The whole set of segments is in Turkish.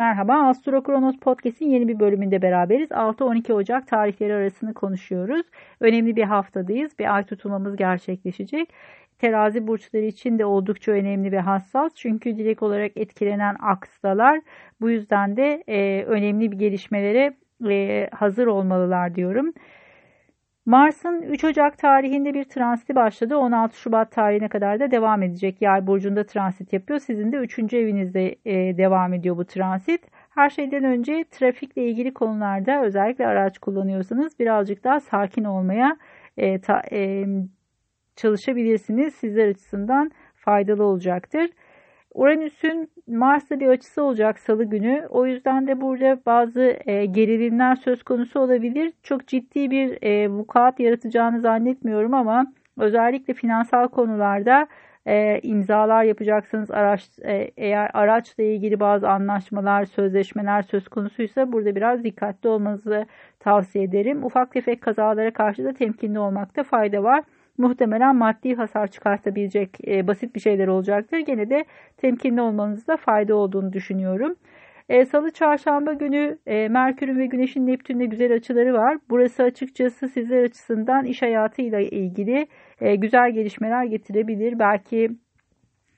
Merhaba, Astro Kronos Podcast'in yeni bir bölümünde beraberiz. 6-12 Ocak tarihleri arasını konuşuyoruz. Önemli bir haftadayız. Bir ay tutulmamız gerçekleşecek. Terazi burçları için de oldukça önemli ve hassas. Çünkü direkt olarak etkilenen aksalar bu yüzden de e, önemli bir gelişmelere e, hazır olmalılar diyorum. Mars'ın 3 Ocak tarihinde bir transiti başladı. 16 Şubat tarihine kadar da devam edecek. Yay burcunda transit yapıyor. Sizin de 3. evinizde e, devam ediyor bu transit. Her şeyden önce trafikle ilgili konularda özellikle araç kullanıyorsanız birazcık daha sakin olmaya e, ta, e, çalışabilirsiniz. Sizler açısından faydalı olacaktır. Uranüs'ün Mars'ta bir açısı olacak salı günü. O yüzden de burada bazı e, gerilimler söz konusu olabilir. Çok ciddi bir e, vukuat yaratacağını zannetmiyorum ama özellikle finansal konularda e, imzalar yapacaksınız. Araç, e, eğer araçla ilgili bazı anlaşmalar, sözleşmeler söz konusuysa burada biraz dikkatli olmanızı tavsiye ederim. Ufak tefek kazalara karşı da temkinli olmakta fayda var muhtemelen maddi hasar çıkartabilecek e, basit bir şeyler olacaktır. Gene de temkinli olmanızda fayda olduğunu düşünüyorum. E, Salı çarşamba günü e, Merkür'ün ve Güneş'in Neptün'le güzel açıları var. Burası açıkçası sizler açısından iş hayatıyla ilgili e, güzel gelişmeler getirebilir. Belki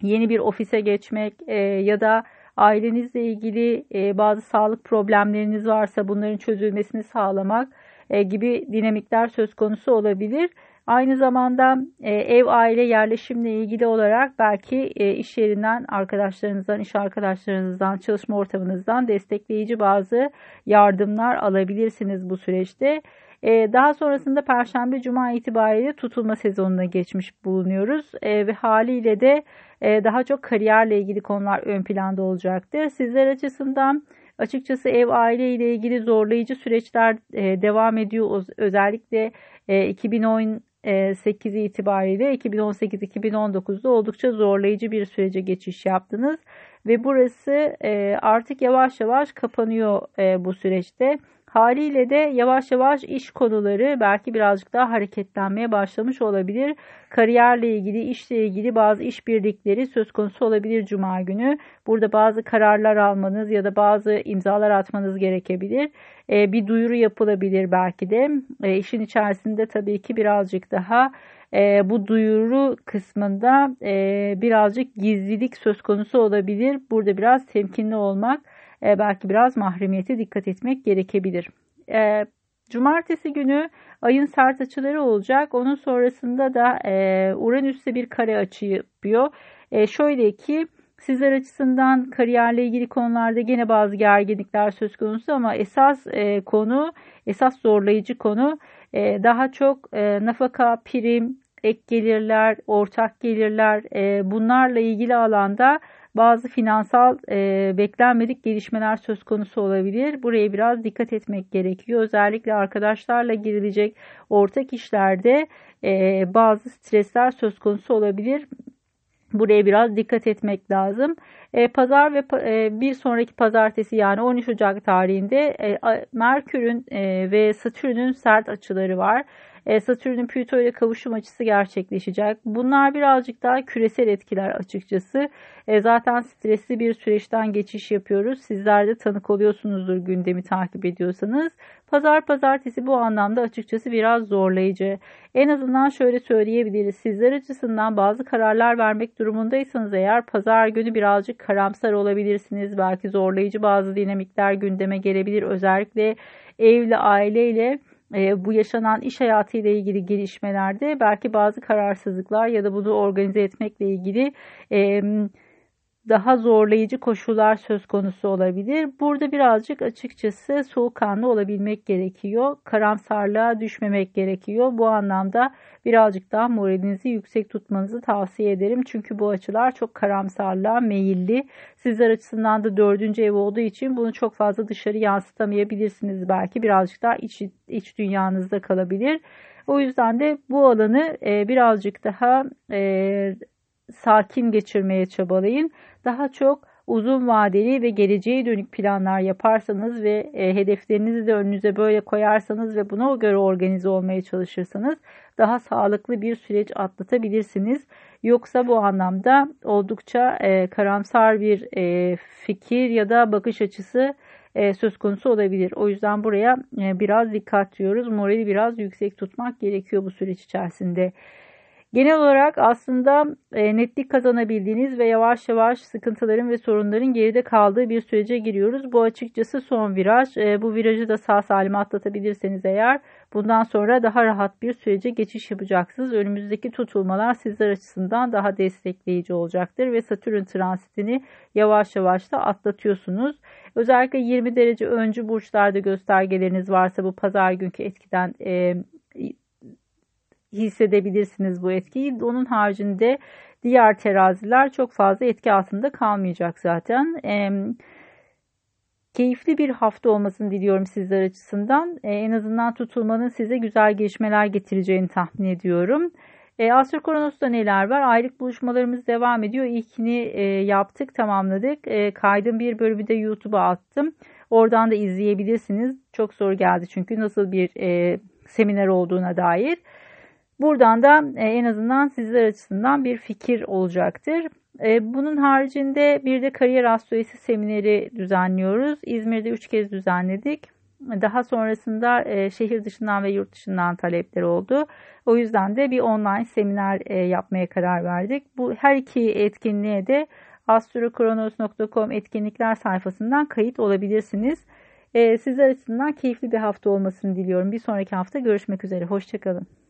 yeni bir ofise geçmek e, ya da ailenizle ilgili e, bazı sağlık problemleriniz varsa bunların çözülmesini sağlamak e, gibi dinamikler söz konusu olabilir. Aynı zamanda e, ev aile yerleşimle ilgili olarak belki e, iş yerinden arkadaşlarınızdan, iş arkadaşlarınızdan, çalışma ortamınızdan destekleyici bazı yardımlar alabilirsiniz bu süreçte. E, daha sonrasında Perşembe Cuma itibariyle tutulma sezonuna geçmiş bulunuyoruz e, ve haliyle de e, daha çok kariyerle ilgili konular ön planda olacaktır. Sizler açısından açıkçası ev aile ile ilgili zorlayıcı süreçler e, devam ediyor. Özellikle e, 2010 8 itibariyle 2018-2019'da oldukça zorlayıcı bir sürece geçiş yaptınız ve burası artık yavaş yavaş kapanıyor bu süreçte. Haliyle de yavaş yavaş iş konuları belki birazcık daha hareketlenmeye başlamış olabilir. Kariyerle ilgili, işle ilgili bazı işbirlikleri söz konusu olabilir Cuma günü. Burada bazı kararlar almanız ya da bazı imzalar atmanız gerekebilir. Ee, bir duyuru yapılabilir belki de. E, işin içerisinde tabii ki birazcık daha e, bu duyuru kısmında e, birazcık gizlilik söz konusu olabilir. Burada biraz temkinli olmak e, belki biraz mahremiyete dikkat etmek gerekebilir. E, cumartesi günü ayın sert açıları olacak. Onun sonrasında da e, Uranüs'te bir kare açı yapıyor. E, şöyle ki sizler açısından kariyerle ilgili konularda gene bazı gerginlikler söz konusu ama esas e, konu, esas zorlayıcı konu daha çok nafaka, prim, ek gelirler, ortak gelirler bunlarla ilgili alanda bazı finansal e, beklenmedik gelişmeler söz konusu olabilir. Buraya biraz dikkat etmek gerekiyor. Özellikle arkadaşlarla girilecek ortak işlerde e, bazı stresler söz konusu olabilir. Buraya biraz dikkat etmek lazım. E, pazar ve e, bir sonraki pazartesi yani 13 Ocak tarihinde e, Merkür'ün ve Satürn'ün sert açıları var. E, Satürn'ün Plüto ile kavuşum açısı gerçekleşecek. Bunlar birazcık daha küresel etkiler açıkçası. E, zaten stresli bir süreçten geçiş yapıyoruz. Sizler de tanık oluyorsunuzdur gündemi takip ediyorsanız. Pazar pazartesi bu anlamda açıkçası biraz zorlayıcı. En azından şöyle söyleyebiliriz. Sizler açısından bazı kararlar vermek durumundaysanız eğer pazar günü birazcık karamsar olabilirsiniz. Belki zorlayıcı bazı dinamikler gündeme gelebilir. Özellikle evle, aileyle e, bu yaşanan iş hayatı ile ilgili gelişmelerde belki bazı kararsızlıklar ya da bunu organize etmekle ilgili e, daha zorlayıcı koşullar söz konusu olabilir. Burada birazcık açıkçası soğukkanlı olabilmek gerekiyor. Karamsarlığa düşmemek gerekiyor. Bu anlamda birazcık daha moralinizi yüksek tutmanızı tavsiye ederim. Çünkü bu açılar çok karamsarlığa meyilli. Sizler açısından da dördüncü ev olduğu için bunu çok fazla dışarı yansıtamayabilirsiniz. Belki birazcık daha iç, iç dünyanızda kalabilir. O yüzden de bu alanı e, birazcık daha e, sakin geçirmeye çabalayın. Daha çok uzun vadeli ve geleceğe dönük planlar yaparsanız ve e, hedeflerinizi de önünüze böyle koyarsanız ve buna göre organize olmaya çalışırsanız daha sağlıklı bir süreç atlatabilirsiniz. Yoksa bu anlamda oldukça e, karamsar bir e, fikir ya da bakış açısı e, söz konusu olabilir. O yüzden buraya e, biraz dikkat diyoruz. Morali biraz yüksek tutmak gerekiyor bu süreç içerisinde. Genel olarak aslında e, netlik kazanabildiğiniz ve yavaş yavaş sıkıntıların ve sorunların geride kaldığı bir sürece giriyoruz. Bu açıkçası son viraj. E, bu virajı da sağ salim atlatabilirseniz eğer bundan sonra daha rahat bir sürece geçiş yapacaksınız. Önümüzdeki tutulmalar sizler açısından daha destekleyici olacaktır ve Satürn transitini yavaş yavaş da atlatıyorsunuz. Özellikle 20 derece öncü burçlarda göstergeleriniz varsa bu pazar günkü etkiden e, hissedebilirsiniz bu etkiyi. Onun haricinde diğer teraziler çok fazla etki altında kalmayacak zaten. E, keyifli bir hafta olmasını diliyorum sizler açısından. E, en azından tutulmanın size güzel gelişmeler getireceğini tahmin ediyorum. E, Astro neler var? Aylık buluşmalarımız devam ediyor. İlkini e, yaptık, tamamladık. E, kaydın bir bölümü de YouTube'a attım. Oradan da izleyebilirsiniz. Çok soru geldi çünkü nasıl bir e, seminer olduğuna dair. Buradan da e, en azından sizler açısından bir fikir olacaktır. E, bunun haricinde bir de kariyer astrolojisi semineri düzenliyoruz. İzmir'de 3 kez düzenledik. Daha sonrasında e, şehir dışından ve yurt dışından talepler oldu. O yüzden de bir online seminer yapmaya karar verdik. Bu her iki etkinliğe de astrokronos.com etkinlikler sayfasından kayıt olabilirsiniz. Sizler açısından keyifli bir hafta olmasını diliyorum. Bir sonraki hafta görüşmek üzere. Hoşçakalın.